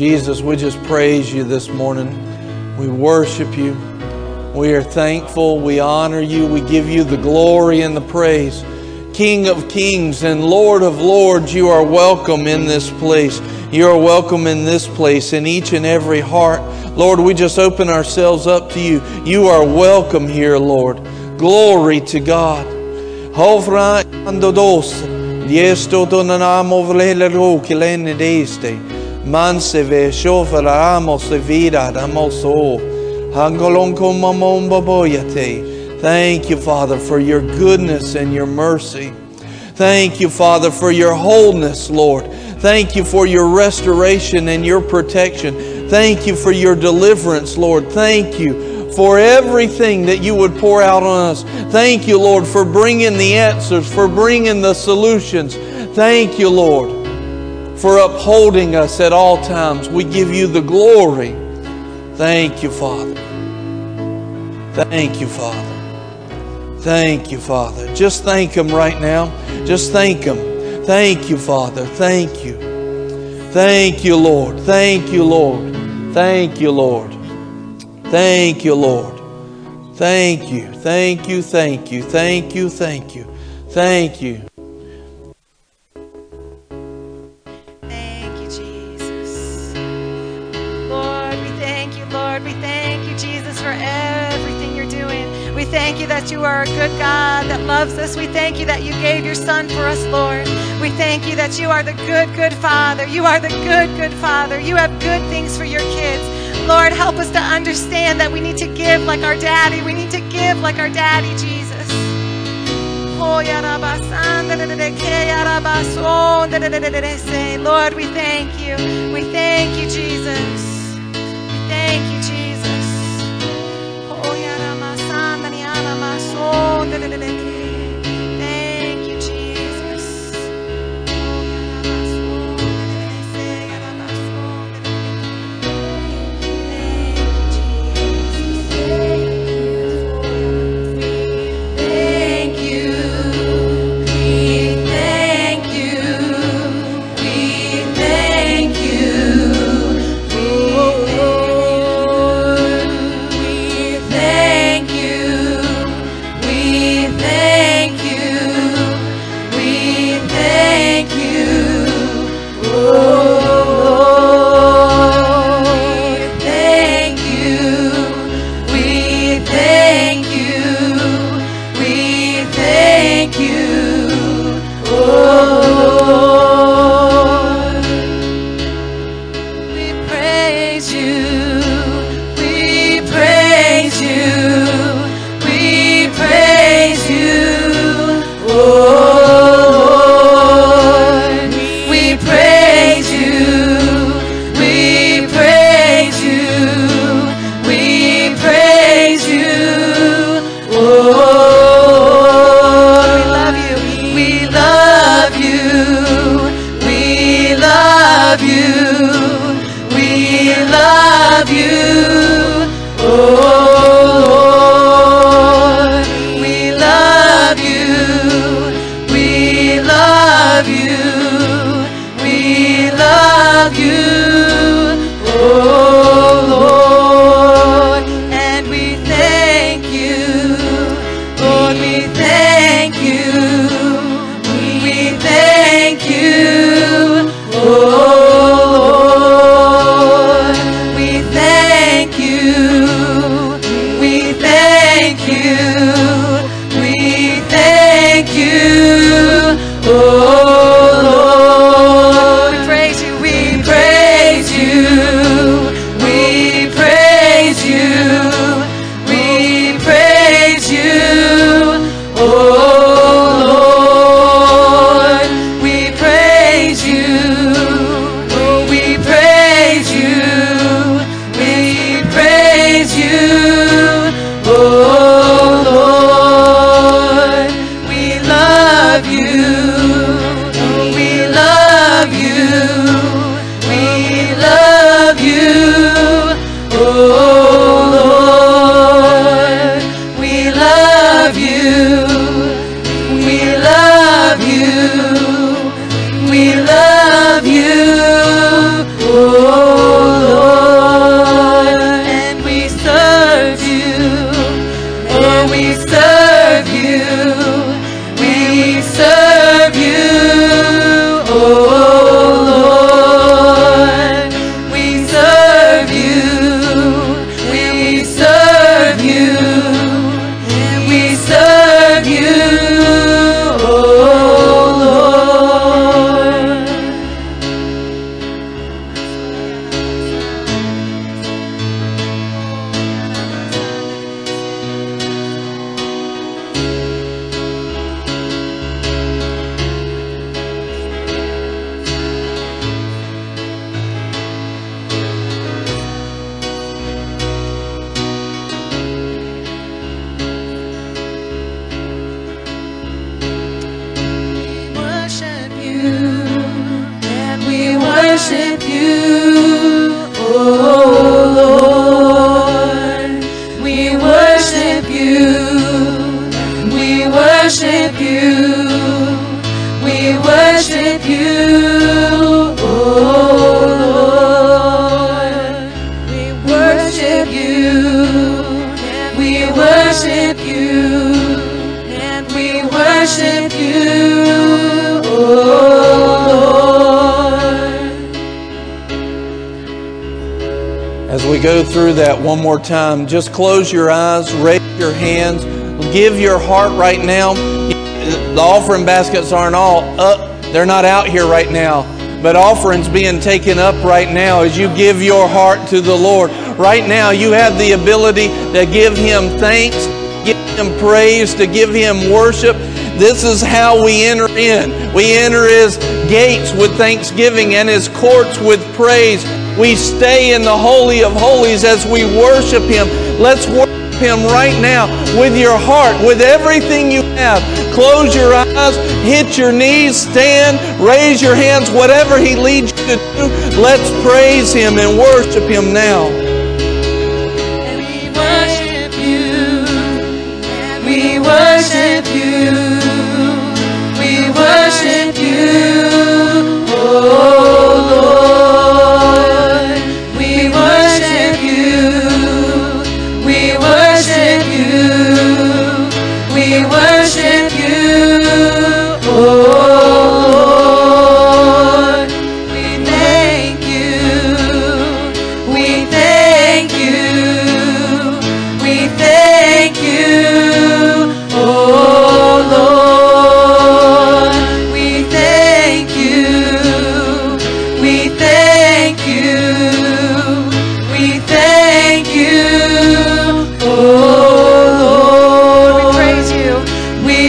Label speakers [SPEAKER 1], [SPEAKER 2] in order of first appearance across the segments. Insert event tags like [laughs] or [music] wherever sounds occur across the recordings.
[SPEAKER 1] Jesus, we just praise you this morning. We worship you. We are thankful. We honor you. We give you the glory and the praise. King of kings and Lord of lords, you are welcome in this place. You are welcome in this place, in each and every heart. Lord, we just open ourselves up to you. You are welcome here, Lord. Glory to God. Hovra. Manse ve shofara amos vida damoso. Hangolon komamon baboyate. Thank you, Father, for your goodness and your mercy. Thank you, Father, for your wholeness, Lord. Thank you for your restoration and your protection. Thank you for your deliverance, Lord. Thank you for everything that you would pour out on us. Thank you, Lord, for bringing the answers, for bringing the solutions. Thank you, Lord, for upholding us at all times. We give you the glory. Thank you, Father. Thank you, Father. Thank you, Father. Just thank Him right now. Just thank Him. Thank you, Father. Thank you. Thank you, Lord. Thank you, Lord. Thank you, Lord. Thank you, Lord. Thank you. Thank you. Thank you. Thank you. Thank you. Thank you.
[SPEAKER 2] You are a good God that loves us. We thank you that you gave your Son for us, Lord. We thank you that you are the good, good Father. You are the good, good Father. You have good things for your kids. Lord, help us to understand that we need to give like our daddy. We need to give like our daddy, Jesus. Lord, we thank you. We thank you, Jesus. We thank you, Jesus. worship you. We worship you, oh Lord. We worship you. We worship you. And we worship you, oh Lord.
[SPEAKER 1] As we go through that one more time, just close your eyes, raise your hands give your heart right now. The offering baskets aren't all up, they're not out here right now but offerings being taken up right now as you give your heart to the Lord. Right now, you have the ability to give Him thanks, give Him praise, to give Him worship. This is how we enter in. We enter His gates with thanksgiving and His courts with praise. We stay in the Holy of Holies as we worship Him. Let's worship Him right now with your heart, with everything you have. Close your eyes, hit your knees, stand, raise your hands, whatever He leads you to do. Let's praise Him and worship Him now.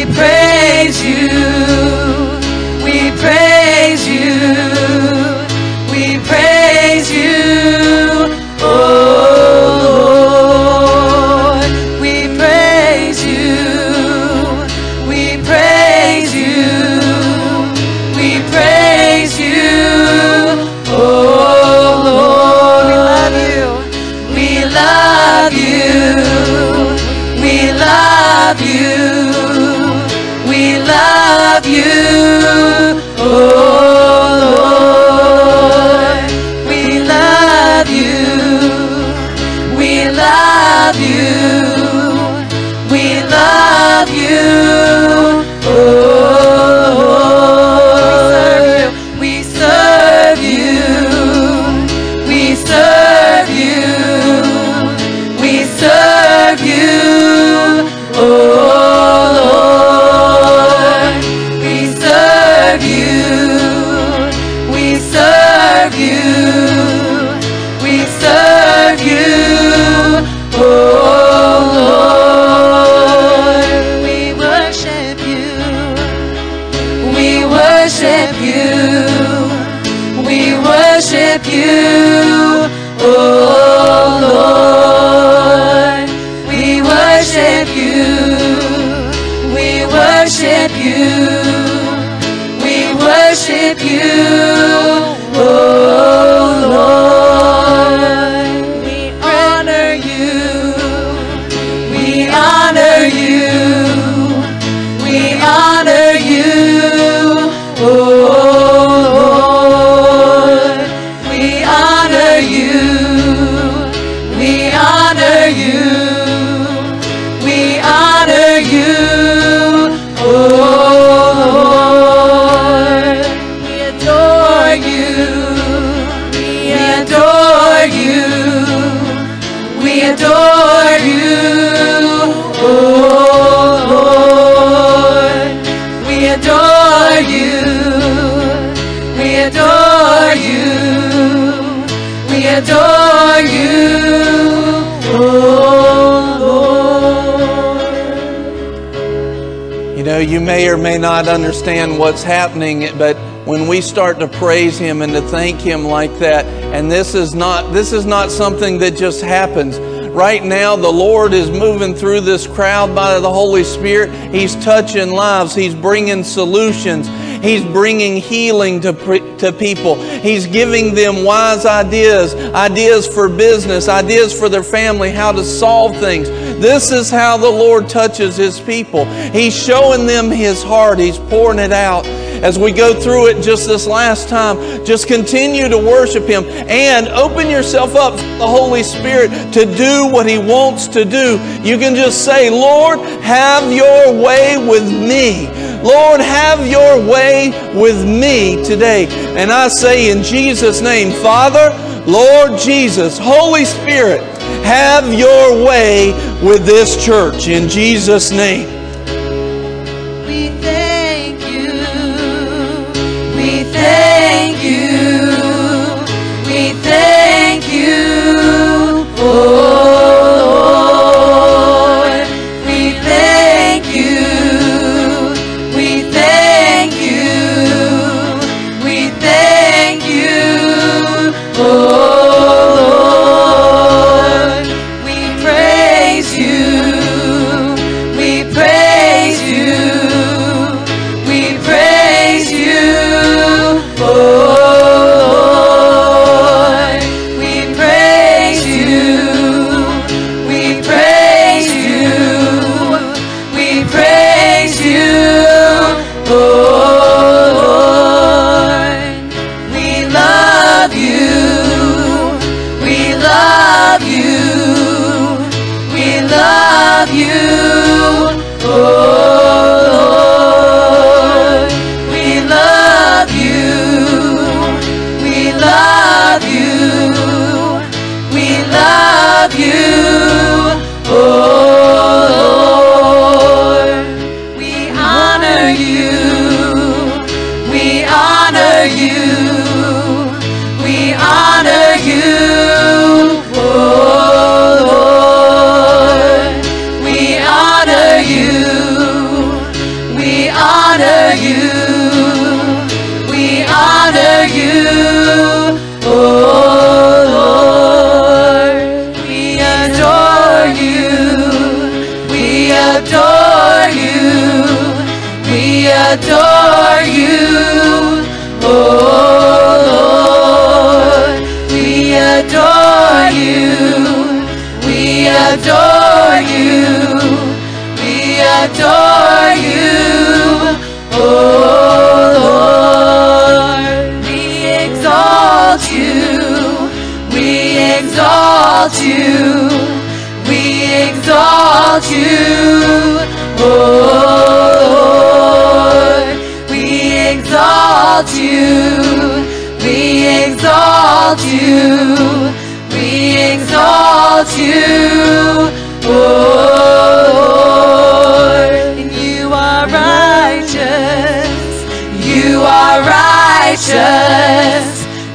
[SPEAKER 2] Praise
[SPEAKER 1] or may not understand what's happening, but when we start to praise him and to thank him like that, and this is not this is not something that just happens. Right now, the Lord is moving through this crowd by the Holy Spirit. He's touching lives. He's bringing solutions. He's bringing healing to, to people. He's giving them wise ideas, ideas for business, ideas for their family, how to solve things. This is how the Lord touches His people. He's showing them His heart, He's pouring it out. As we go through it just this last time, just continue to worship Him and open yourself up for the Holy Spirit to do what He wants to do. You can just say, Lord, have your way with me. Lord, have your way with me today. And I say in Jesus' name, Father,
[SPEAKER 2] Lord Jesus, Holy Spirit, have your way with this church in Jesus' name.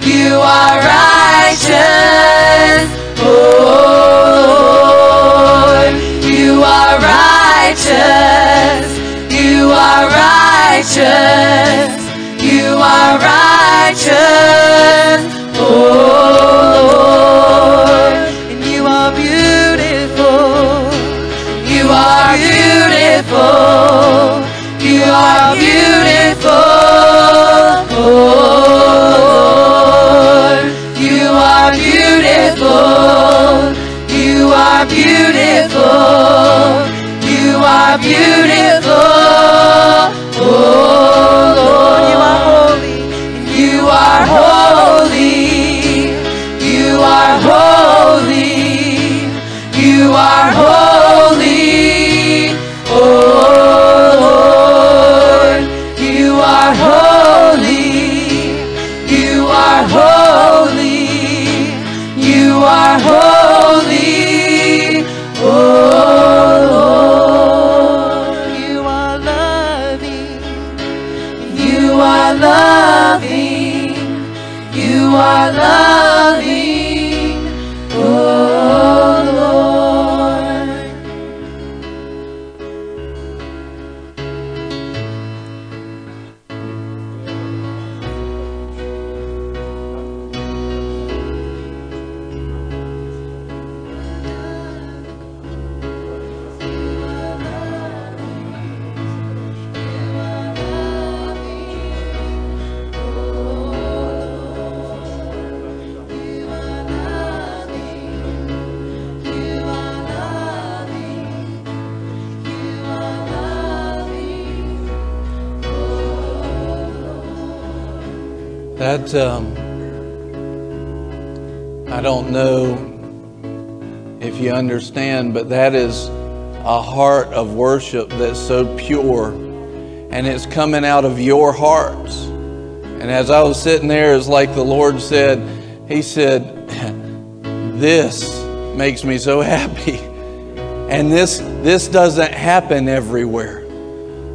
[SPEAKER 1] You are righteous. Lord. You are righteous. You are righteous. You are righteous. Lord. And you are beautiful. You are beautiful. You are beautiful. Oh beautiful. You are beautiful. You are beautiful. Oh Lord. You are holy. You are holy. You are holy. You are holy. You are
[SPEAKER 2] That, um, I don't know if you understand, but that is a heart of worship that's so pure and it's coming out of your hearts. And as I was sitting there, it's like the Lord said, He said, [laughs]
[SPEAKER 1] This makes me so [laughs] happy. And this, this doesn't happen everywhere.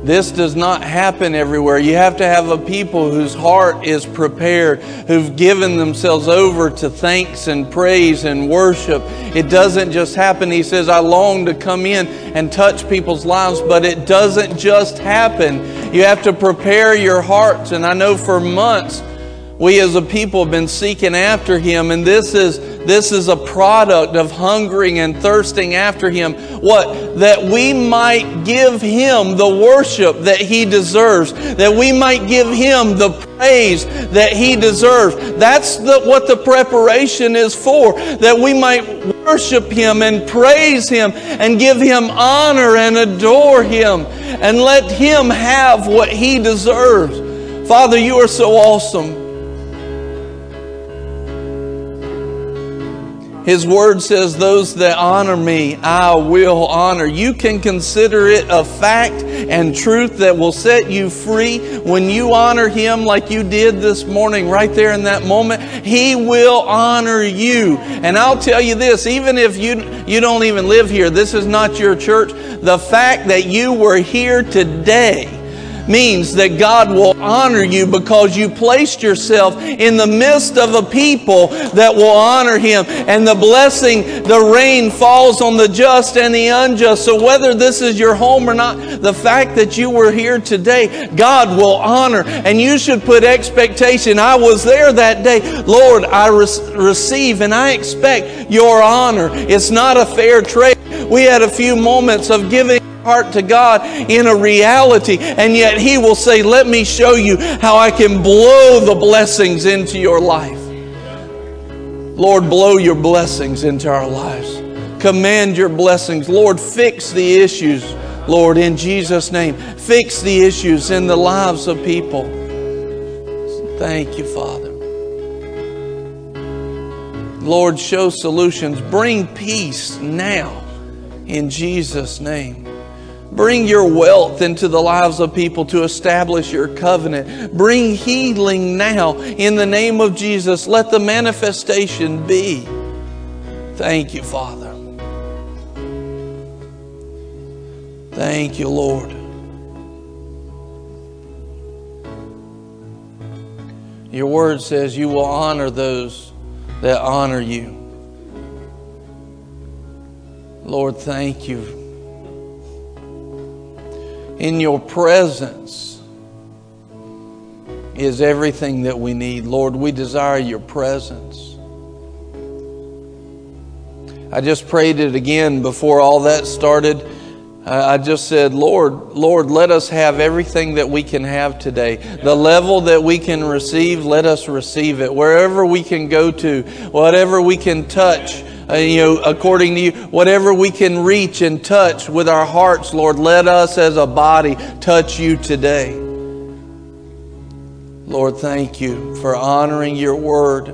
[SPEAKER 1] This does not happen everywhere. You have to have a people whose heart is prepared, who've given themselves over to thanks and praise and worship. It doesn't just happen. He says, I long to come in and touch people's lives, but it doesn't just happen. You have to prepare your hearts. And I know for months, we as a people have been seeking after him, and this is this is a product of hungering and thirsting after him. What? That we might give him the worship that he deserves, that we might give him the praise that he deserves. That's the, what the preparation is for, that we might worship him and praise him and give him honor and adore him and let him have what he deserves. Father, you are so awesome. His word says, Those that honor me, I will honor. You can consider it a fact and truth that will set you free. When you honor Him like you did this morning, right there in that moment, He will honor you. And I'll tell you this even if you, you don't even live here, this is not your church, the fact that you were here today means that God will honor you because you placed yourself in the midst of a people that will honor Him. And the blessing, the rain falls on the just and the unjust. So whether this is your home or not, the fact that you were here today, God will honor. And you should put expectation. I was there that day. Lord, I re- receive and I expect your honor. It's not a fair trade. We had a few moments of giving heart to God in a reality, and yet He will say, Let me show you how I can blow the blessings into your life. Lord, blow your blessings into our lives. Command your blessings. Lord, fix the issues, Lord, in Jesus' name. Fix the issues in the lives of people. Thank you, Father. Lord, show solutions. Bring peace now in Jesus' name. Bring your wealth into the lives of people to establish your covenant. Bring healing now in the name of Jesus. Let the manifestation be. Thank you, Father. Thank you, Lord. Your word says you will honor those that honor you. Lord, thank you in your presence is everything that we need. Lord, we desire your presence. I just prayed it again before all that started. I just said, Lord, Lord, let us have everything that we can have today. The level that we can receive, let us receive it. Wherever we can go to, whatever we can touch, uh, you know, according to you, whatever we can reach and touch with our hearts, Lord, let us as a body touch you today. Lord, thank you for honoring your word.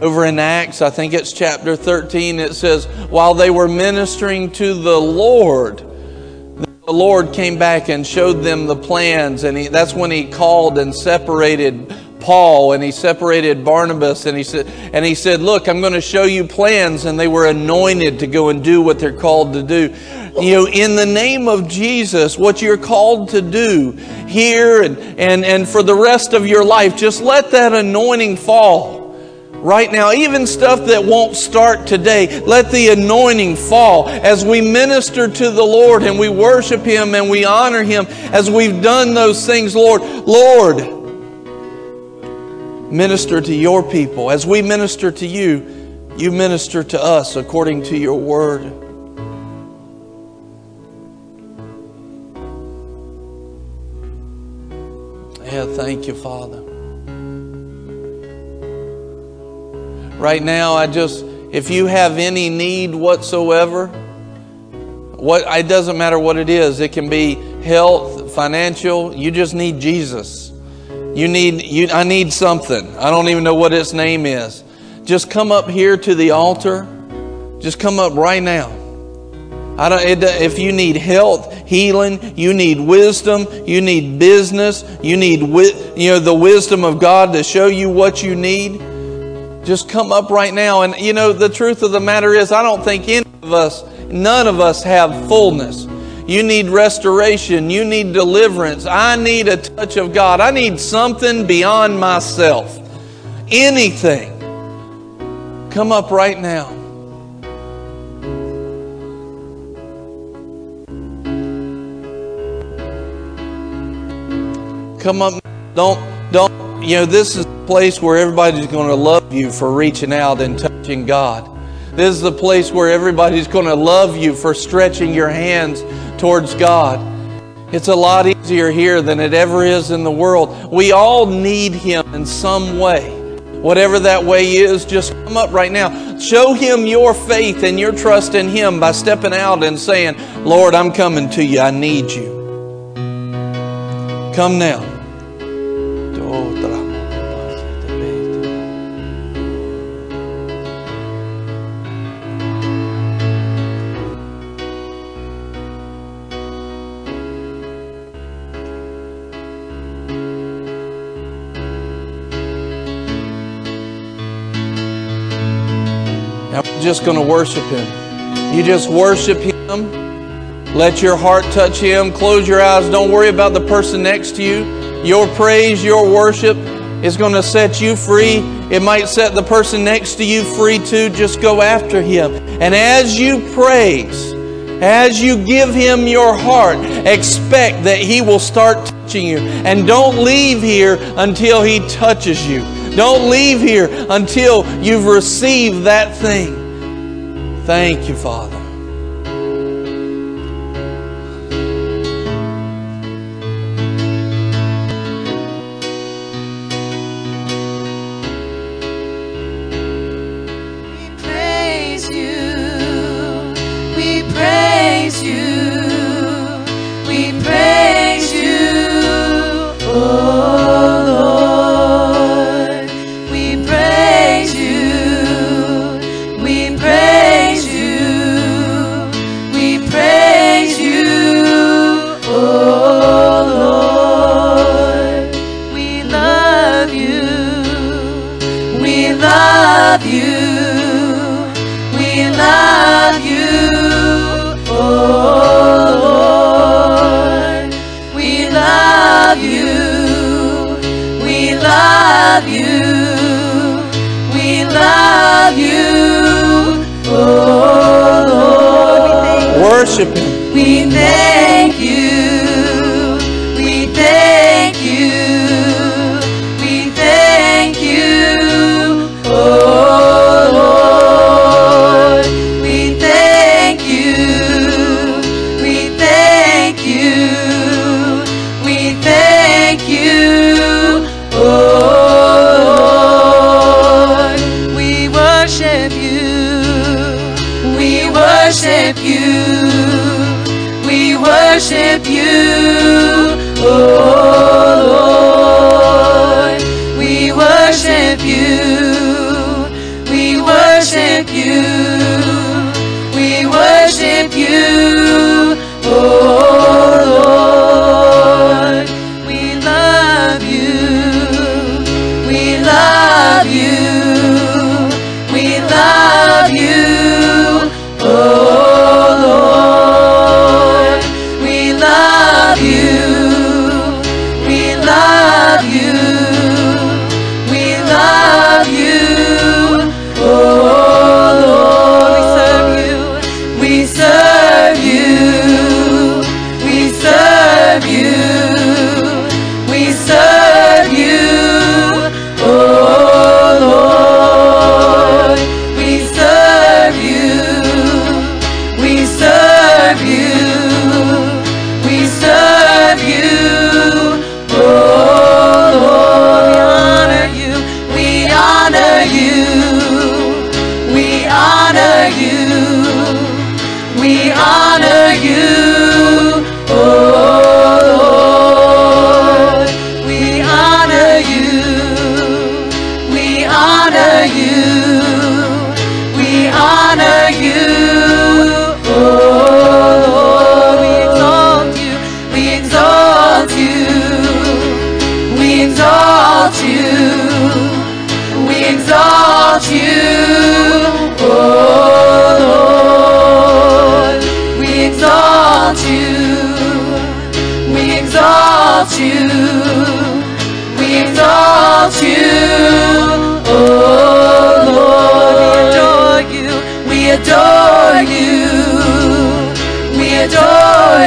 [SPEAKER 1] Over in Acts, I think it's chapter 13, it says, while they were ministering to the Lord, the Lord came back and showed them the plans, and he, that's when He called and separated Paul and he separated Barnabas and he said and he said, "Look, I'm going to show you plans." And they were anointed to go and do what they're called to do. You know, in the name of Jesus, what you're called to do here and and and for the rest of your life, just let that anointing fall right now, even stuff that won't start today, let the anointing fall as we minister to the Lord and we worship Him and we honor Him as we've done those things, Lord. Lord, minister to your people. As we minister to you, you minister to us according to your word. Yeah, thank you, Father. Right now, I just, if you have any need whatsoever, what it doesn't matter what it is. It can be health, financial. You just need Jesus. You need, you, I need something. I don't even know what its name is. Just come up here to the altar. Just come up right now. I don't, it, if you need health, healing, you need wisdom, you need business, you need you know the wisdom of God to show you what you need.
[SPEAKER 2] just come up right now. And you know, the truth of the matter is, I don't think any of us, none of us have fullness. You need restoration. You need deliverance. I need a touch of God. I need something beyond myself. Anything. Come up right now. Come up. Don't, don't, you know, this is a place where everybody's going to love you for reaching out and touching God. This is the place where everybody's going to love you for stretching your hands towards God. It's a lot easier here than it ever is in the world. We all need Him in some way. Whatever that way is, just come up right now. Show Him your faith and your trust in Him by stepping out and saying, Lord, I'm coming to you. I need you. Come now. Just going to worship Him. You just worship Him. Let your heart touch Him. Close your eyes. Don't worry about the person next to you. Your praise, your worship is going to set you free. It might set the person next to you free too. Just go after Him. And as you praise, as you give Him your heart, expect that He will start touching you. And don't leave here until He touches you. Don't leave here until you've received that thing. Thank you, Father. worship Him. We thank you.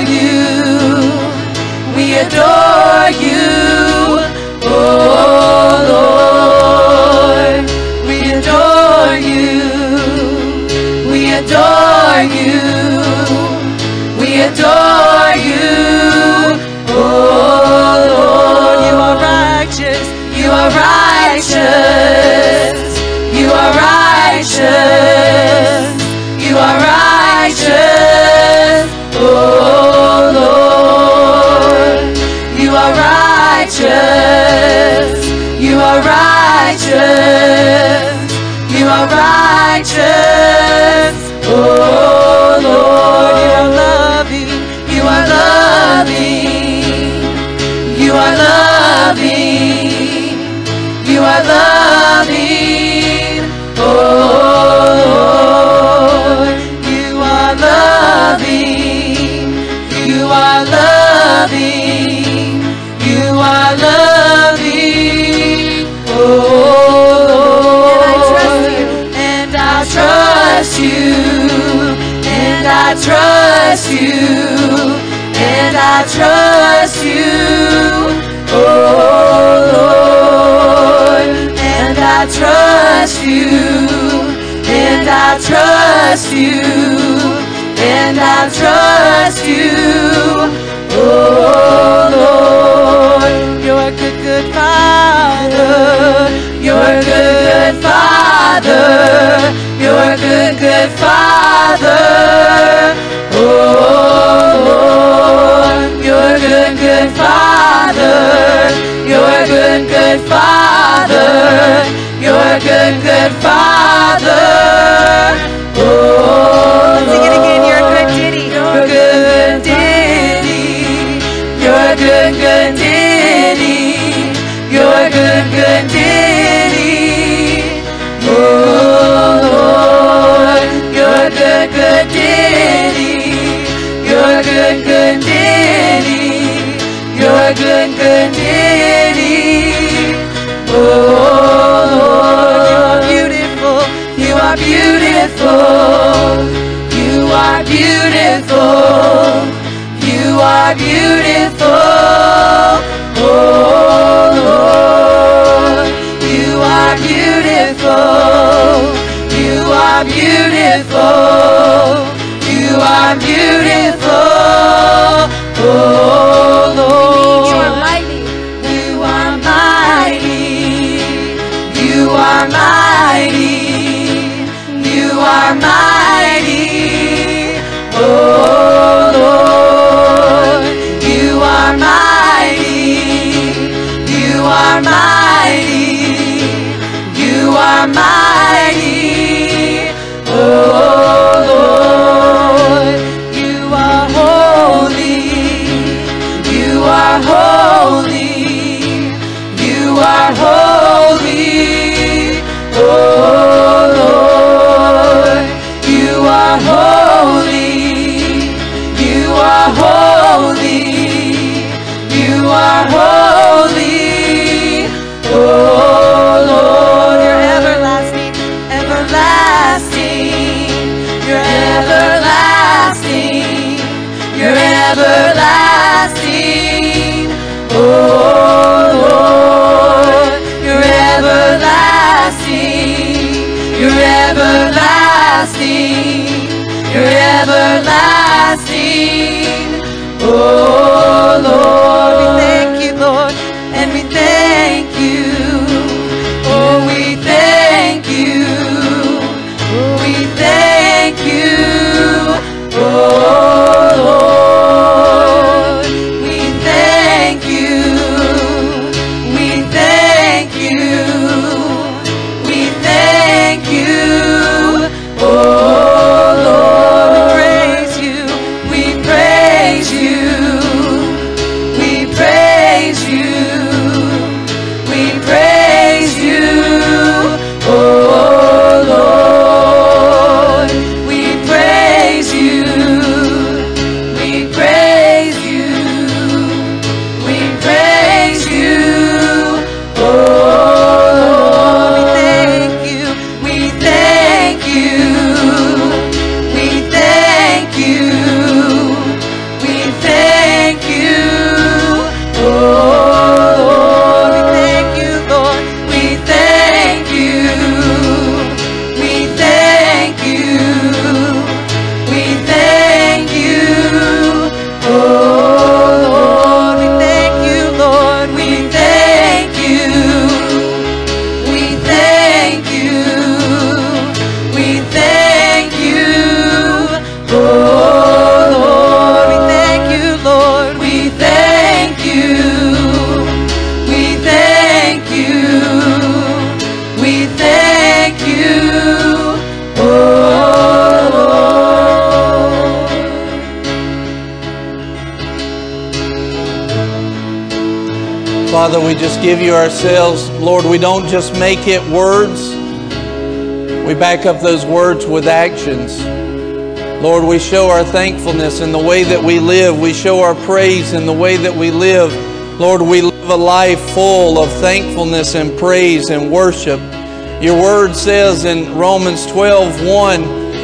[SPEAKER 2] you, we adore you, oh Lord. We adore you, we adore you, we adore you, oh Lord.
[SPEAKER 3] You are righteous,
[SPEAKER 2] you are righteous. You are righteous. You are righteous. Oh Lord, you are loving. You are loving. You are loving. You are loving. And I trust you. And I trust you. Oh Lord. And I trust you. And I trust you. And I trust you. Oh Lord. good, good Father. are beautiful. You are beautiful. You are beautiful. Oh Lord, you are beautiful. You are beautiful. You are beautiful. my
[SPEAKER 1] Father, we just give you ourselves. Lord, we don't just make it words, we back up those words with actions. Lord, we show our thankfulness in the way that we live. We show our praise in the way that we live. Lord, we live a life full of thankfulness and praise and worship. Your word says in Romans 12 1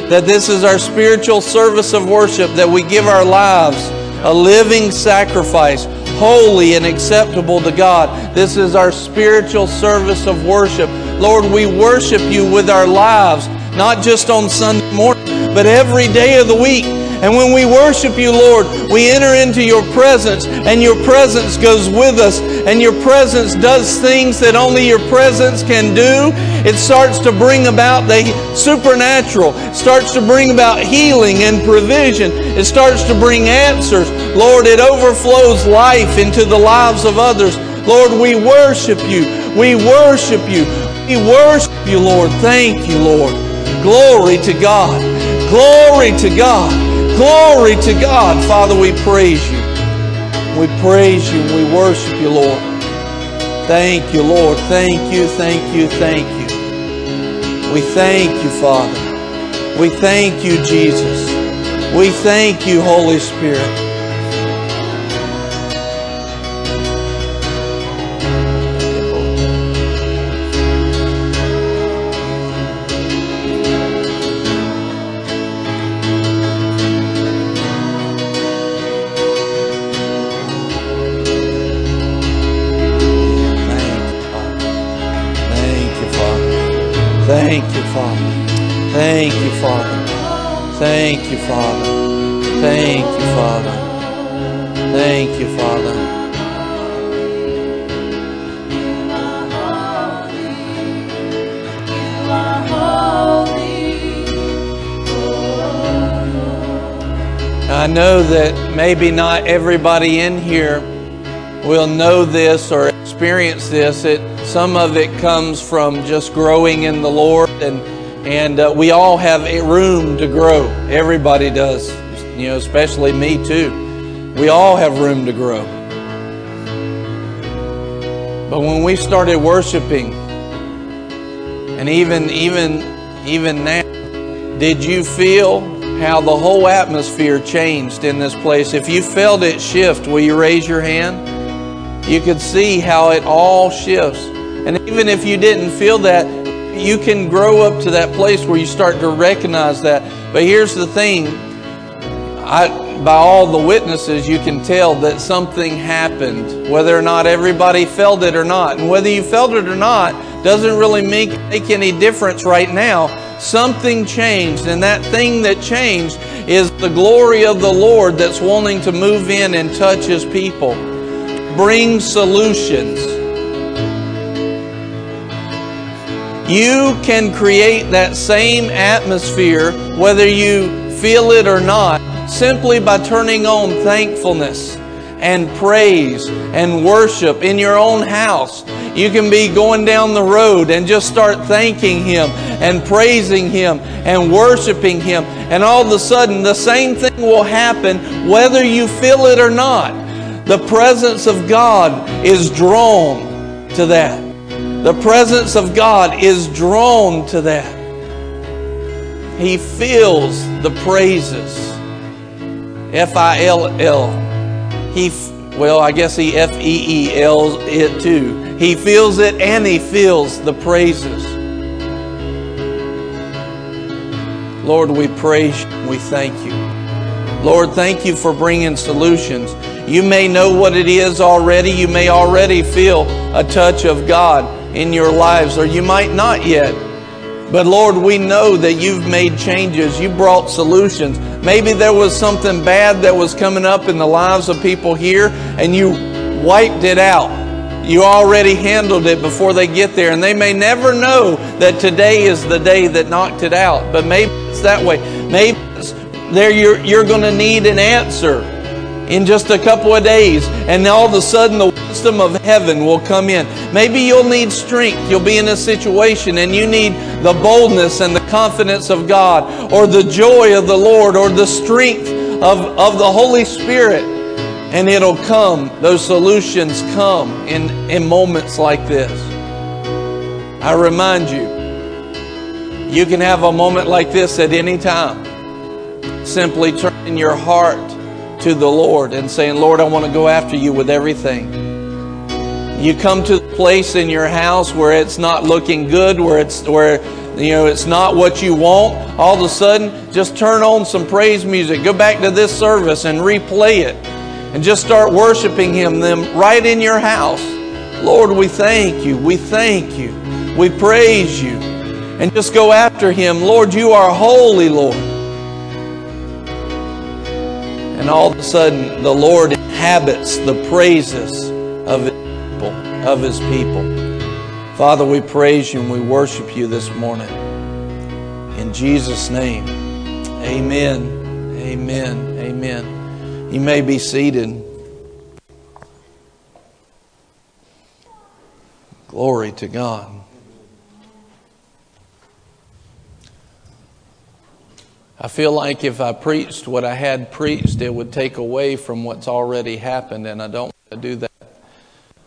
[SPEAKER 1] that this is our spiritual service of worship, that we give our lives a living sacrifice, holy and acceptable to God. This is our spiritual service of worship. Lord, we worship you with our lives, not just on Sunday morning, but every day of the week. And when we worship you, Lord, we enter into your presence, and your presence goes with us, and your presence does things that only your presence can do. It starts to bring about the supernatural, it starts to bring about healing and provision, it starts to bring answers. Lord, it overflows life into the lives of others. Lord, we worship you. We worship you. We worship you, Lord. Thank you, Lord. Glory to God. Glory to God. Glory to God. Father, we praise you. We praise you and we worship you, Lord. Thank you, Lord. Thank you, thank you, thank you. We thank you, Father. We thank you, Jesus. We thank you, Holy Spirit. Thank you, Father. Thank you, Father. Thank you, Father. Thank you, Father. Thank you, Father. I know that maybe not everybody in here will know this or experience this. It, some of it comes from just growing in the Lord, and and uh, we all have a room to grow. Everybody does, you know, especially me too. We all have room to grow. But when we started worshiping, and even even even now, did you feel how the whole atmosphere changed in this place? If you felt it shift, will you raise your hand? you could see how it all shifts. And even if you didn't feel that, you can grow up to that place where you start to recognize that. But here's the thing I, by all the witnesses, you can tell that something happened, whether or not everybody felt it or not. And whether you felt it or not doesn't really make, make any difference right now. Something changed, and that thing that changed is the glory of the Lord that's wanting to move in and touch His people bring solutions. You can create that same atmosphere, whether you feel it or not, simply by turning on thankfulness and praise and worship in your own house. You can be going down the road and just start thanking Him and praising Him and worshiping Him. And all of a sudden, the same thing will happen whether you feel it or not. The presence of God is drawn to that. The presence of God is drawn to that. He feels the praises. F I L L. He, well, I guess he F E E L it too. He feels it and he feels the praises. Lord, we praise you. We thank you. Lord, thank you for bringing solutions. You may know what it is already. You may already feel a touch of God in your lives, or you might not yet. But Lord, we know that you've made changes. You brought solutions. Maybe there was something bad that was coming up in the lives of people here, and you wiped it out. You already handled it before they get there, and they may never know that today is the day that knocked it out. But maybe it's that way. Maybe there you're, you're going to need an answer in just a couple of days, and all of a sudden the wisdom of heaven will come in. Maybe you'll need strength. You'll be in a situation and you need the boldness and the confidence of God, or the joy of the Lord, or the strength of, of the Holy Spirit. And it'll come, those solutions come in, in moments like this. I remind you, you can have a moment like this at any time. Simply turning your heart to the Lord and saying, Lord, I want to go after you with everything. You come to the place in your house where it's not looking good, where it's where you know it's not what you want. All of a sudden, just turn on some praise music. Go back to this service and replay it. And just start worshiping Him them right in your house. Lord, we thank you. We thank you. We praise you. And just go after Him. Lord, you are holy, Lord. And all of a sudden, the Lord inhabits the praises of His people. Of His people. Father, we praise you and we worship you this morning. In Jesus' name, amen. Amen. Amen. You may be seated. Glory to God. I feel like if I preached what I had preached, it would take away from what's already happened, and I don't want to do that.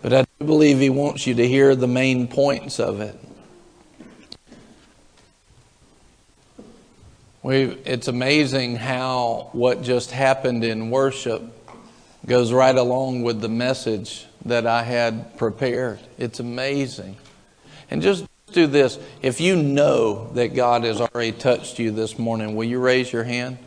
[SPEAKER 1] But I do believe He wants you to hear the main points of it. we it's amazing how what just happened in worship goes right along with the message that I had prepared. It's amazing. And just do this. If you know that God has already touched you this morning, will you raise your hand?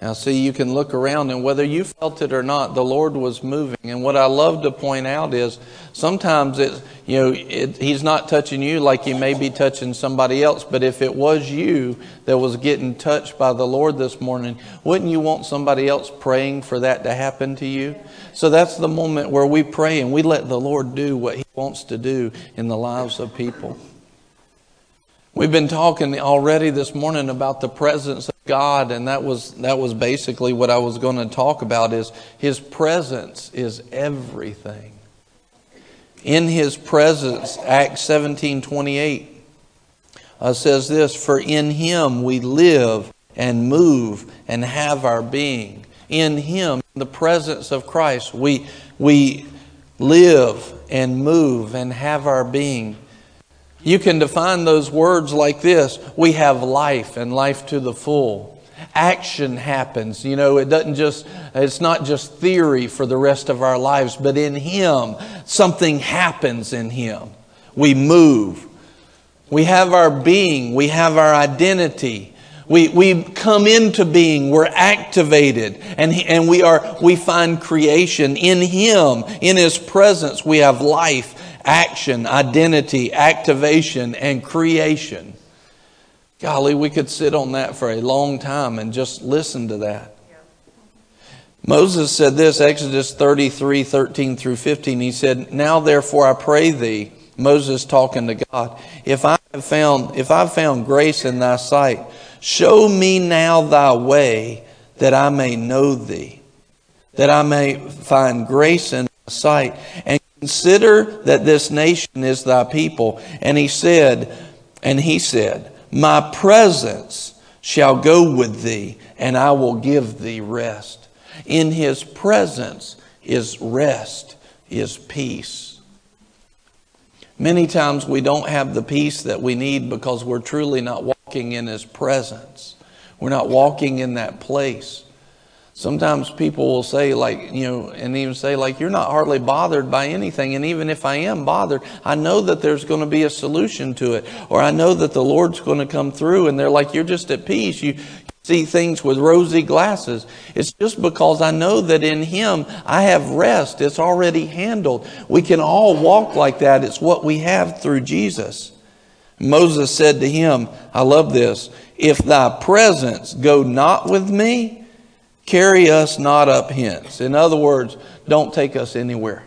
[SPEAKER 1] Now, see, you can look around, and whether you felt it or not, the Lord was moving. And what I love to point out is sometimes it's, you know, it, He's not touching you like He may be touching somebody else. But if it was you that was getting touched by the Lord this morning, wouldn't you want somebody else praying for that to happen to you? So that's the moment where we pray and we let the Lord do what He wants to do in the lives of people. We've been talking already this morning about the presence of God, and that was that was basically what I was going to talk about. Is His presence is everything. In His presence, Acts seventeen twenty eight uh, says this: "For in Him we live and move and have our being. In Him, in the presence of Christ, we we live and move and have our being." You can define those words like this we have life and life to the full. Action happens. You know, it doesn't just, it's not just theory for the rest of our lives, but in Him, something happens in Him. We move. We have our being. We have our identity. We, we come into being, we're activated, and, and we, are, we find creation in Him. In His presence, we have life action, identity, activation, and creation. Golly, we could sit on that for a long time and just listen to that. Moses said this, Exodus 33 13 through 15. He said, Now therefore I pray thee, Moses talking to God, if I have found, if I've found grace in thy sight, show me now thy way that I may know thee, that I may find grace in thy sight, and Consider that this nation is thy people. And he said, and he said, My presence shall go with thee, and I will give thee rest. In his presence is rest, is peace. Many times we don't have the peace that we need because we're truly not walking in his presence. We're not walking in that place. Sometimes people will say, like, you know, and even say, like, you're not hardly bothered by anything. And even if I am bothered, I know that there's going to be a solution to it. Or I know that the Lord's going to come through. And they're like, you're just at peace. You see things with rosy glasses. It's just because I know that in Him I have rest. It's already handled. We can all walk like that. It's what we have through Jesus. Moses said to him, I love this, if thy presence go not with me, Carry us not up hence. In other words, don't take us anywhere.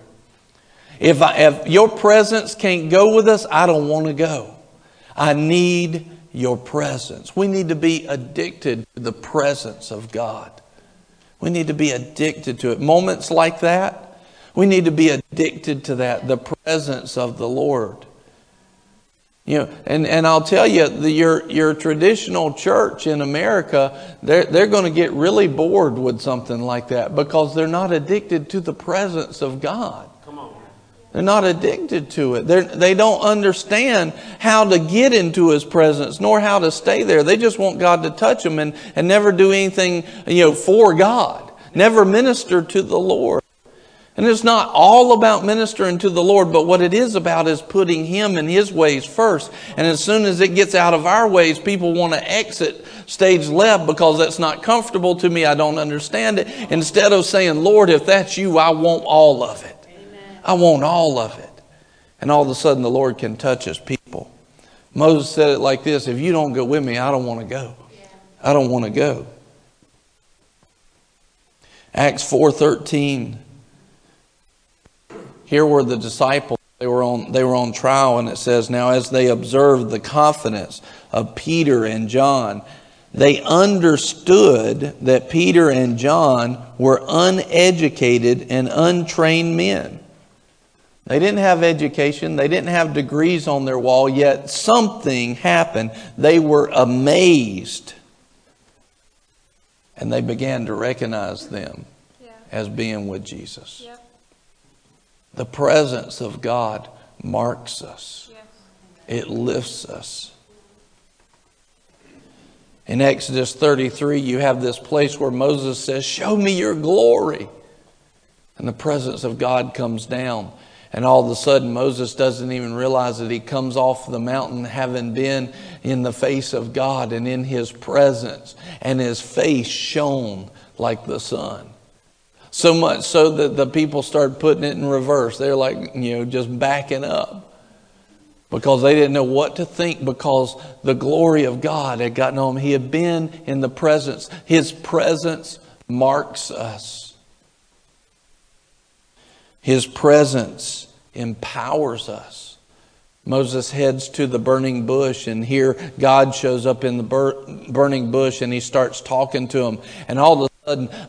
[SPEAKER 1] If, I, if your presence can't go with us, I don't want to go. I need your presence. We need to be addicted to the presence of God. We need to be addicted to it. Moments like that, we need to be addicted to that, the presence of the Lord. You know, and, and I'll tell you, the, your, your traditional church in America, they're, they're going to get really bored with something like that because they're not addicted to the presence of God. They're not addicted to it. They're, they don't understand how to get into His presence nor how to stay there. They just want God to touch them and, and never do anything, you know, for God. Never minister to the Lord. And it's not all about ministering to the Lord, but what it is about is putting Him and His ways first. And as soon as it gets out of our ways, people want to exit stage left because that's not comfortable to me. I don't understand it. Instead of saying, Lord, if that's you, I want all of it. I want all of it. And all of a sudden, the Lord can touch his people. Moses said it like this If you don't go with me, I don't want to go. I don't want to go. Acts 4:13 Here were the disciples they were on they were on trial and it says now as they observed the confidence of Peter and John they understood that Peter and John were uneducated and untrained men they didn't have education, they didn't have degrees on their wall, yet something happened. They were amazed. And they began to recognize them yeah. as being with Jesus. Yep. The presence of God marks us, it lifts us. In Exodus 33, you have this place where Moses says, Show me your glory. And the presence of God comes down. And all of a sudden, Moses doesn't even realize that he comes off the mountain having been in the face of God and in his presence, and his face shone like the sun. So much so that the people started putting it in reverse. They're like, you know, just backing up because they didn't know what to think because the glory of God had gotten on him. He had been in the presence. His presence marks us. His presence empowers us. Moses heads to the burning bush, and here God shows up in the bur- burning bush and he starts talking to him. And all of a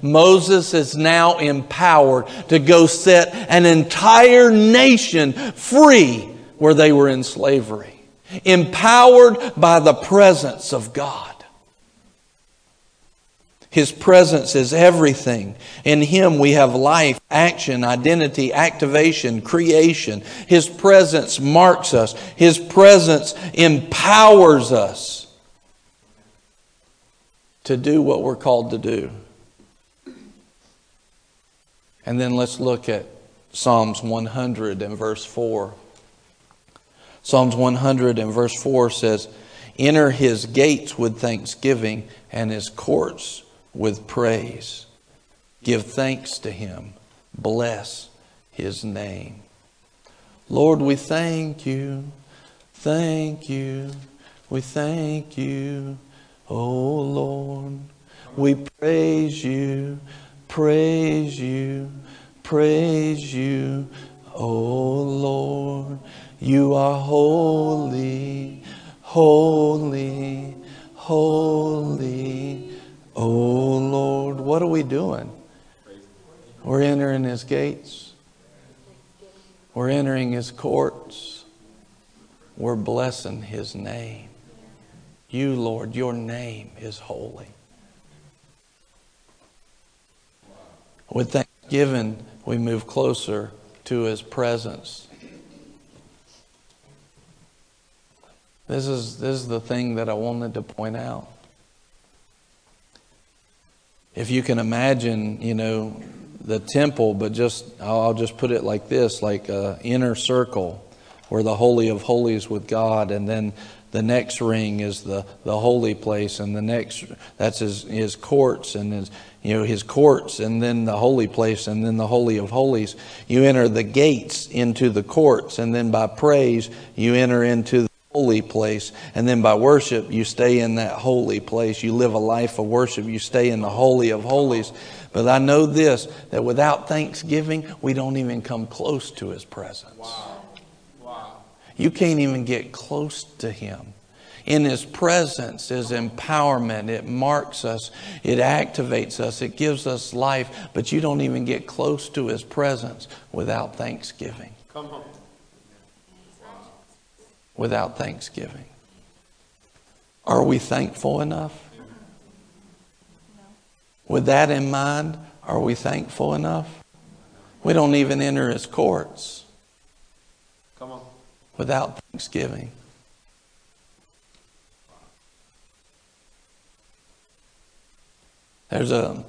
[SPEAKER 1] Moses is now empowered to go set an entire nation free where they were in slavery. Empowered by the presence of God. His presence is everything. In Him we have life, action, identity, activation, creation. His presence marks us. His presence empowers us to do what we're called to do. And then let's look at Psalms 100 and verse 4. Psalms 100 and verse 4 says, Enter his gates with thanksgiving and his courts with praise. Give thanks to him. Bless his name. Lord, we thank you. Thank you. We thank you. Oh Lord, we praise you. Praise you. Praise you. Oh Lord, you are holy, holy, holy. Oh Lord, what are we doing? We're entering His gates. We're entering His courts. We're blessing His name. You, Lord, your name is holy. With thanksgiving, we move closer to His presence. This is, this is the thing that I wanted to point out if you can imagine, you know, the temple, but just, I'll just put it like this like an inner circle where the Holy of Holies with God, and then the next ring is the, the holy place, and the next, that's his, his courts, and his, you know, his courts, and then the holy place, and then the Holy of Holies. You enter the gates into the courts, and then by praise, you enter into the holy place. And then by worship, you stay in that holy place. You live a life of worship. You stay in the holy of holies. But I know this that without thanksgiving, we don't even come close to his presence. Wow. You can't even get close to him. In his presence is empowerment. It marks us, it activates us, it gives us life, but you don't even get close to his presence without thanksgiving. Come on. without thanksgiving. Are we thankful enough? With that in mind, are we thankful enough? We don't even enter his courts. Without thanksgiving. There's a,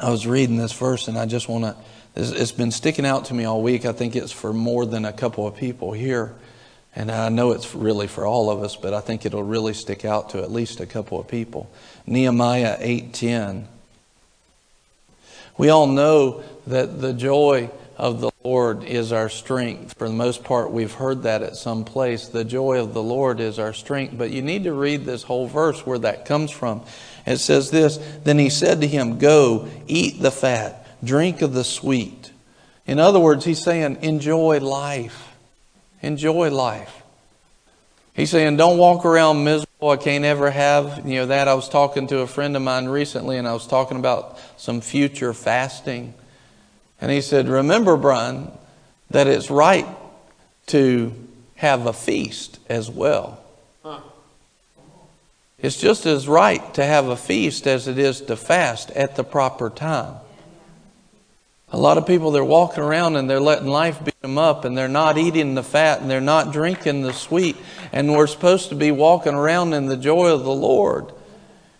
[SPEAKER 1] I was reading this verse and I just want to, it's been sticking out to me all week. I think it's for more than a couple of people here. And I know it's really for all of us, but I think it'll really stick out to at least a couple of people. Nehemiah 8:10. We all know that the joy of the Lord is our strength. For the most part, we've heard that at some place. The joy of the Lord is our strength. But you need to read this whole verse where that comes from. It says this Then he said to him, Go, eat the fat, drink of the sweet. In other words, he's saying, Enjoy life. Enjoy life. He's saying, don't walk around miserable. I can't ever have, you know, that. I was talking to a friend of mine recently and I was talking about some future fasting. And he said, remember, Brian, that it's right to have a feast as well. It's just as right to have a feast as it is to fast at the proper time. A lot of people, they're walking around and they're letting life beat them up and they're not eating the fat and they're not drinking the sweet. And we're supposed to be walking around in the joy of the Lord.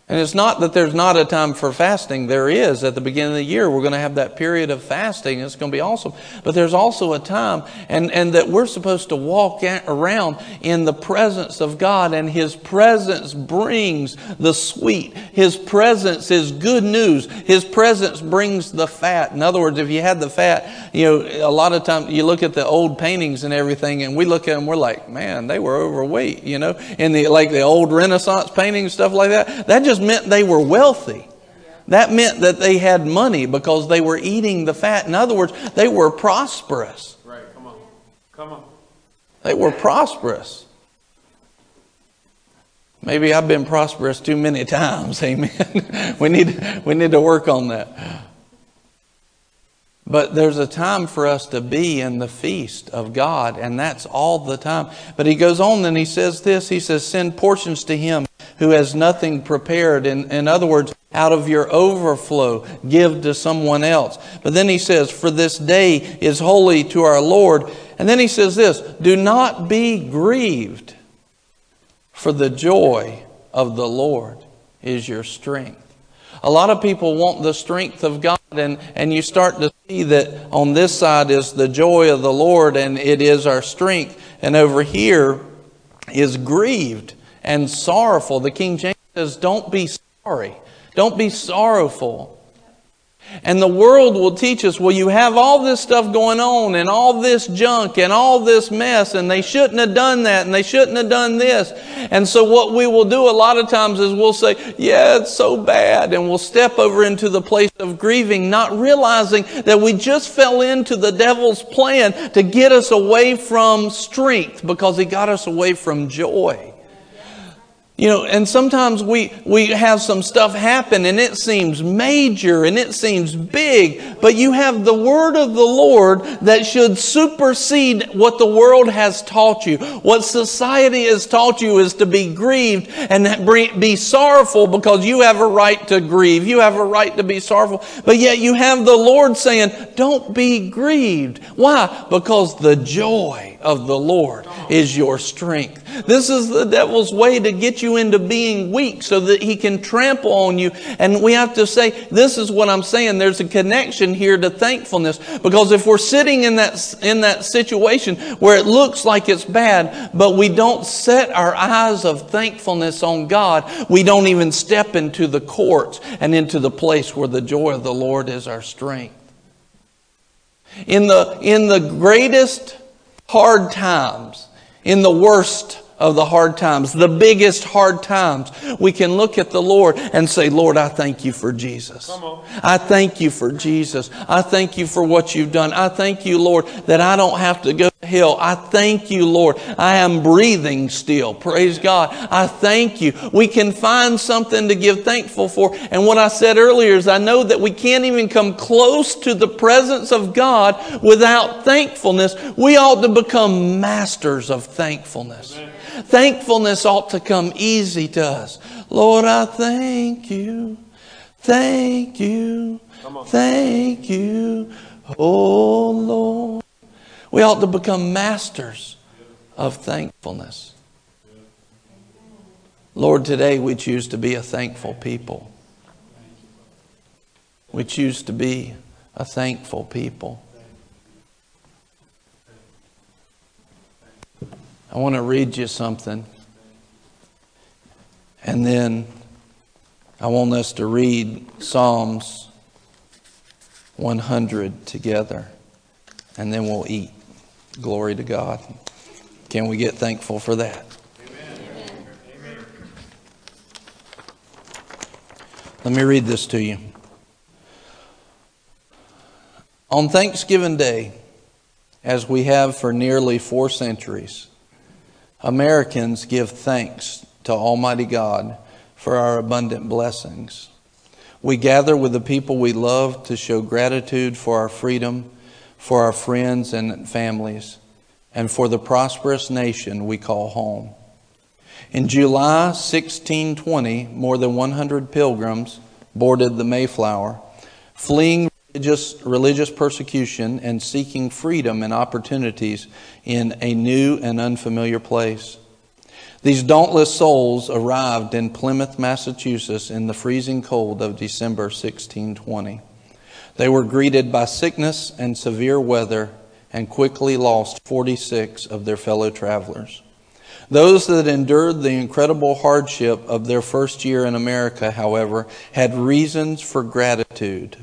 [SPEAKER 1] And it's not that there's not a time for fasting. There is. At the beginning of the year, we're going to have that period of fasting. It's going to be awesome. But there's also a time, and, and that we're supposed to walk around in the presence of God, and His presence brings the sweet. His presence is good news. His presence brings the fat. In other words, if you had the fat, you know, a lot of times you look at the old paintings and everything, and we look at them, we're like, man, they were overweight, you know, in the, like the old Renaissance paintings, stuff like that. That just just meant they were wealthy. That meant that they had money because they were eating the fat. In other words, they were prosperous.
[SPEAKER 4] Right, come on. Come on.
[SPEAKER 1] They were prosperous. Maybe I've been prosperous too many times. [laughs] Amen. we need we need to work on that. But there's a time for us to be in the feast of God, and that's all the time. But he goes on and he says this He says, Send portions to him who has nothing prepared. In, in other words, out of your overflow, give to someone else. But then he says, For this day is holy to our Lord. And then he says this Do not be grieved, for the joy of the Lord is your strength. A lot of people want the strength of God, and, and you start to see that on this side is the joy of the Lord, and it is our strength. And over here is grieved and sorrowful. The King James says, Don't be sorry, don't be sorrowful. And the world will teach us, well, you have all this stuff going on and all this junk and all this mess, and they shouldn't have done that and they shouldn't have done this. And so, what we will do a lot of times is we'll say, yeah, it's so bad. And we'll step over into the place of grieving, not realizing that we just fell into the devil's plan to get us away from strength because he got us away from joy. You know, and sometimes we, we have some stuff happen and it seems major and it seems big, but you have the word of the Lord that should supersede what the world has taught you. What society has taught you is to be grieved and be sorrowful because you have a right to grieve. You have a right to be sorrowful. But yet you have the Lord saying, don't be grieved. Why? Because the joy of the Lord is your strength. This is the devil's way to get you into being weak so that he can trample on you. And we have to say, this is what I'm saying. There's a connection here to thankfulness. Because if we're sitting in that, in that situation where it looks like it's bad, but we don't set our eyes of thankfulness on God, we don't even step into the courts and into the place where the joy of the Lord is our strength. In the, in the greatest hard times, in the worst of the hard times, the biggest hard times, we can look at the Lord and say, Lord, I thank you for Jesus. I thank you for Jesus. I thank you for what you've done. I thank you, Lord, that I don't have to go hill. I thank you, Lord. I am breathing still. Praise God. I thank you. We can find something to give thankful for. And what I said earlier is I know that we can't even come close to the presence of God without thankfulness. We ought to become masters of thankfulness. Amen. Thankfulness ought to come easy to us. Lord, I thank you. Thank you. Thank you. Oh Lord. We ought to become masters of thankfulness. Lord, today we choose to be a thankful people. We choose to be a thankful people. I want to read you something. And then I want us to read Psalms 100 together. And then we'll eat. Glory to God. Can we get thankful for that? Amen. Let me read this to you. On Thanksgiving Day, as we have for nearly four centuries, Americans give thanks to Almighty God for our abundant blessings. We gather with the people we love to show gratitude for our freedom for our friends and families, and for the prosperous nation we call home. In July 1620, more than 100 pilgrims boarded the Mayflower, fleeing religious, religious persecution and seeking freedom and opportunities in a new and unfamiliar place. These dauntless souls arrived in Plymouth, Massachusetts in the freezing cold of December 1620. They were greeted by sickness and severe weather and quickly lost 46 of their fellow travelers. Those that endured the incredible hardship of their first year in America, however, had reasons for gratitude.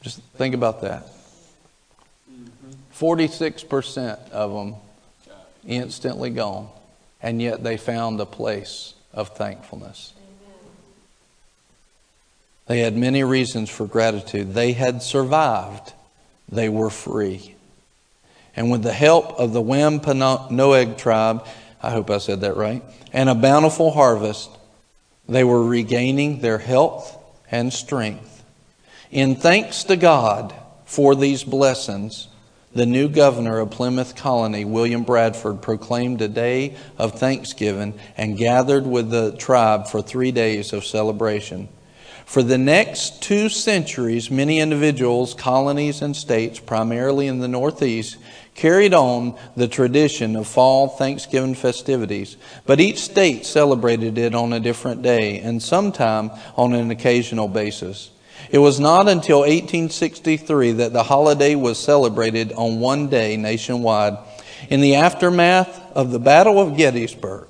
[SPEAKER 1] Just think about that. 46% of them instantly gone, and yet they found a place of thankfulness. They had many reasons for gratitude. They had survived, they were free. And with the help of the Wampanoag tribe, I hope I said that right, and a bountiful harvest, they were regaining their health and strength. In thanks to God for these blessings, the new governor of Plymouth Colony, William Bradford, proclaimed a day of thanksgiving and gathered with the tribe for three days of celebration. For the next two centuries, many individuals, colonies, and states, primarily in the Northeast, carried on the tradition of fall Thanksgiving festivities, but each state celebrated it on a different day and sometime on an occasional basis. It was not until 1863 that the holiday was celebrated on one day nationwide. In the aftermath of the Battle of Gettysburg,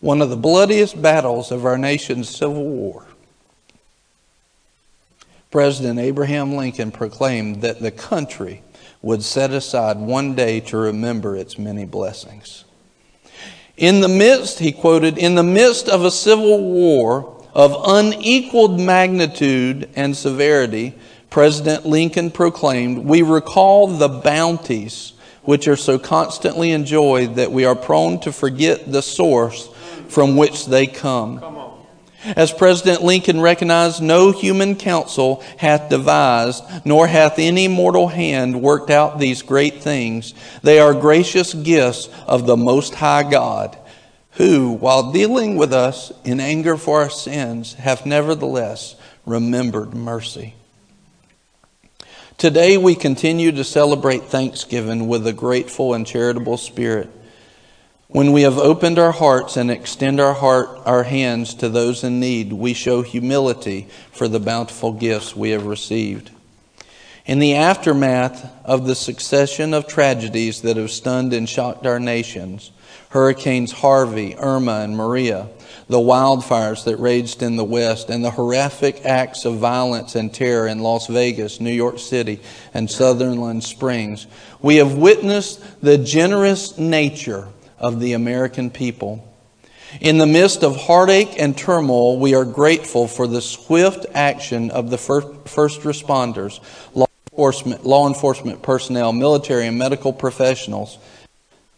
[SPEAKER 1] one of the bloodiest battles of our nation's Civil War, President Abraham Lincoln proclaimed that the country would set aside one day to remember its many blessings. In the midst, he quoted, in the midst of a civil war of unequaled magnitude and severity, President Lincoln proclaimed, We recall the bounties which are so constantly enjoyed that we are prone to forget the source from which they come. As President Lincoln recognized, no human counsel hath devised, nor hath any mortal hand worked out these great things. They are gracious gifts of the Most High God, who, while dealing with us in anger for our sins, have nevertheless remembered mercy. Today we continue to celebrate Thanksgiving with a grateful and charitable spirit. When we have opened our hearts and extend our heart, our hands to those in need, we show humility for the bountiful gifts we have received. In the aftermath of the succession of tragedies that have stunned and shocked our nations, Hurricanes Harvey, Irma, and Maria, the wildfires that raged in the West, and the horrific acts of violence and terror in Las Vegas, New York City, and Sutherland Springs, we have witnessed the generous nature of the American people. In the midst of heartache and turmoil, we are grateful for the swift action of the first responders, law enforcement, law enforcement personnel, military and medical professionals,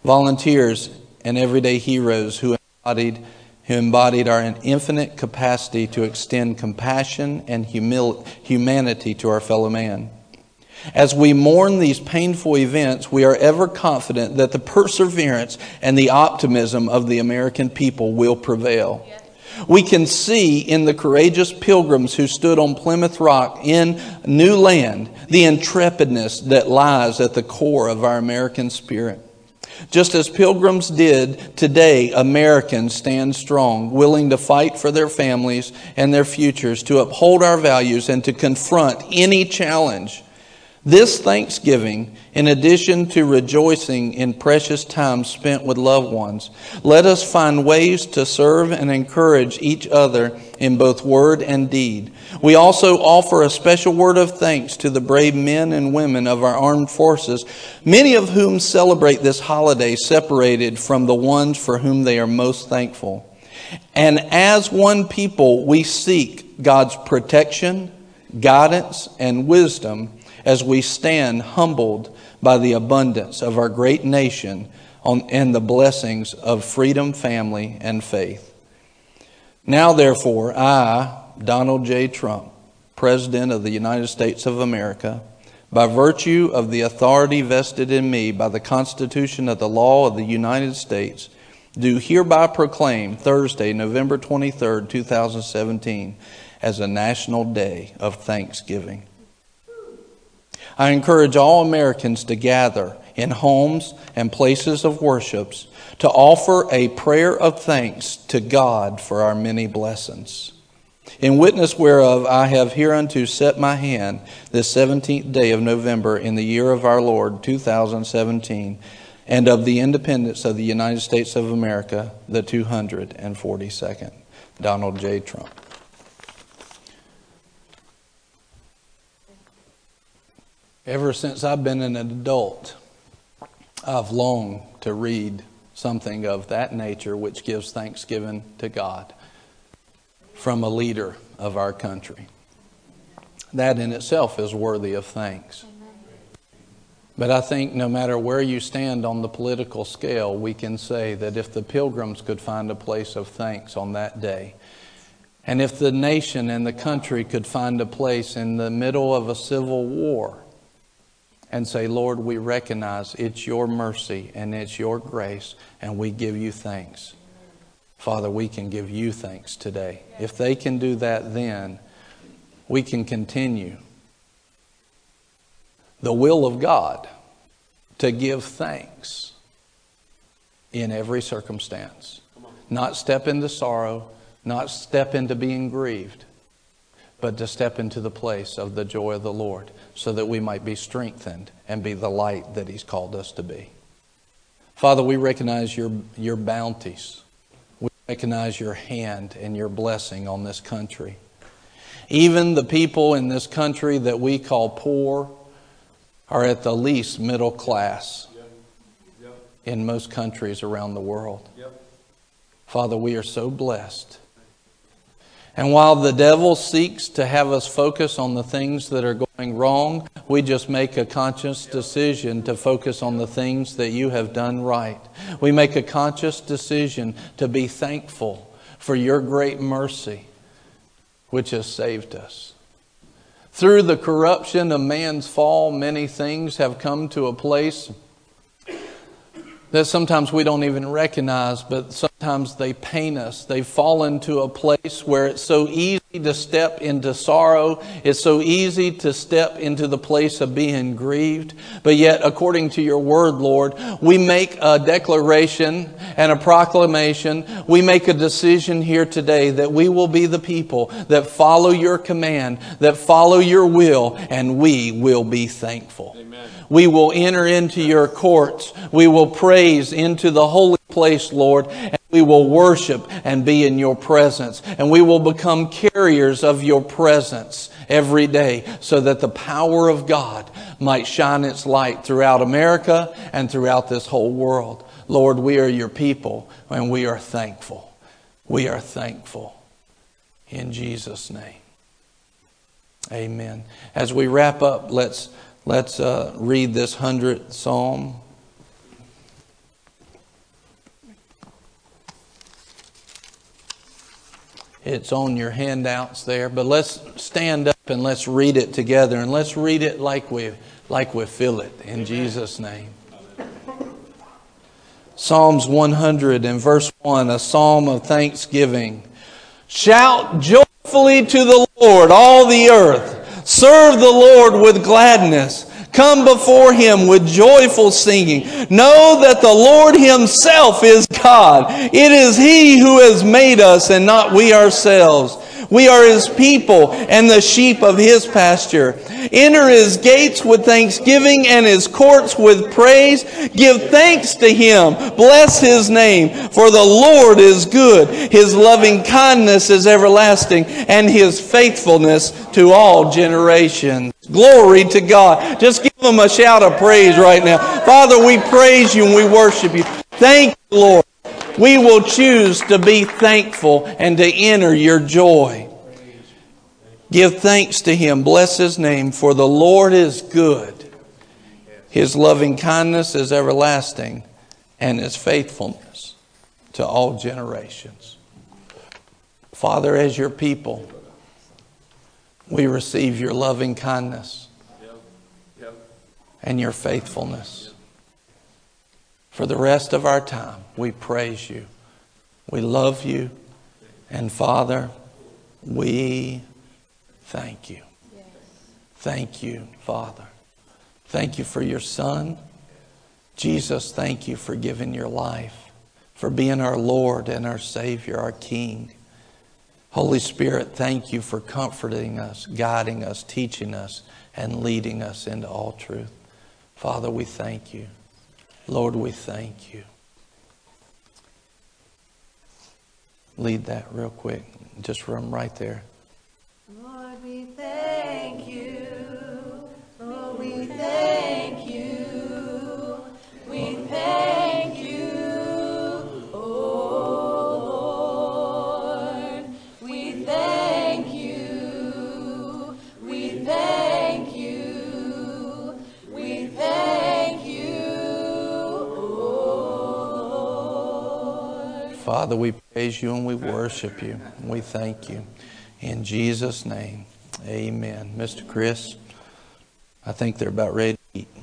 [SPEAKER 1] volunteers, and everyday heroes who embodied, who embodied our infinite capacity to extend compassion and humil- humanity to our fellow man. As we mourn these painful events, we are ever confident that the perseverance and the optimism of the American people will prevail. We can see in the courageous pilgrims who stood on Plymouth Rock in new land the intrepidness that lies at the core of our American spirit. Just as pilgrims did, today Americans stand strong, willing to fight for their families and their futures, to uphold our values, and to confront any challenge this Thanksgiving, in addition to rejoicing in precious times spent with loved ones, let us find ways to serve and encourage each other in both word and deed. We also offer a special word of thanks to the brave men and women of our armed forces, many of whom celebrate this holiday separated from the ones for whom they are most thankful. And as one people, we seek God's protection, guidance, and wisdom as we stand humbled by the abundance of our great nation on, and the blessings of freedom, family, and faith. Now, therefore, I, Donald J. Trump, President of the United States of America, by virtue of the authority vested in me by the Constitution of the law of the United States, do hereby proclaim Thursday, November 23rd, 2017, as a national day of thanksgiving. I encourage all Americans to gather in homes and places of worships to offer a prayer of thanks to God for our many blessings. In witness whereof I have hereunto set my hand this 17th day of November in the year of our Lord 2017 and of the independence of the United States of America, the 242nd. Donald J. Trump. Ever since I've been an adult, I've longed to read something of that nature which gives thanksgiving to God from a leader of our country. That in itself is worthy of thanks. But I think no matter where you stand on the political scale, we can say that if the pilgrims could find a place of thanks on that day, and if the nation and the country could find a place in the middle of a civil war, and say, Lord, we recognize it's your mercy and it's your grace, and we give you thanks. Father, we can give you thanks today. If they can do that then, we can continue the will of God to give thanks in every circumstance. Not step into sorrow, not step into being grieved, but to step into the place of the joy of the Lord so that we might be strengthened and be the light that He's called us to be. Father, we recognize your, your bounties. We recognize your hand and your blessing on this country. Even the people in this country that we call poor are at the least middle class in most countries around the world. Father, we are so blessed and while the devil seeks to have us focus on the things that are going wrong, we just make a conscious decision to focus on the things that you have done right. We make a conscious decision to be thankful for your great mercy, which has saved us. Through the corruption of man's fall, many things have come to a place that sometimes we don't even recognize, but sometimes they pain us. They fall into a place where it's so easy to step into sorrow. It's so easy to step into the place of being grieved. But yet, according to your word, Lord, we make a declaration and a proclamation. We make a decision here today that we will be the people that follow your command, that follow your will, and we will be thankful. Amen. We will enter into your courts. We will praise into the holy place, Lord, and we will worship and be in your presence. And we will become carriers of your presence every day so that the power of God might shine its light throughout America and throughout this whole world. Lord, we are your people and we are thankful. We are thankful. In Jesus' name. Amen. As we wrap up, let's let's uh, read this hundredth psalm. It's on your handouts there, but let's stand up and let's read it together, and let's read it like we like we feel it in Jesus' name. Psalms 100 and verse 1, a psalm of thanksgiving. Shout joyfully to the Lord, all the earth. Serve the Lord with gladness. Come before him with joyful singing. Know that the Lord himself is God. It is he who has made us and not we ourselves. We are his people and the sheep of his pasture. Enter his gates with thanksgiving and his courts with praise. Give thanks to him. Bless his name. For the Lord is good. His loving kindness is everlasting and his faithfulness to all generations. Glory to God. Just give them a shout of praise right now. Father, we praise you and we worship you. Thank you, Lord. We will choose to be thankful and to enter your joy. Give thanks to him. Bless his name, for the Lord is good. His loving kindness is everlasting, and his faithfulness to all generations. Father, as your people, we receive your loving kindness and your faithfulness. For the rest of our time, we praise you. We love you. And Father, we thank you. Thank you, Father. Thank you for your Son. Jesus, thank you for giving your life, for being our Lord and our Savior, our King. Holy Spirit, thank you for comforting us, guiding us, teaching us, and leading us into all truth. Father, we thank you. Lord, we thank you. Lead that real quick. Just run right there.
[SPEAKER 2] Lord, we thank you. Lord, we thank you. We thank you,
[SPEAKER 1] Father, we praise you and we worship you. We thank you. In Jesus' name, amen. Mr. Chris, I think they're about ready to eat.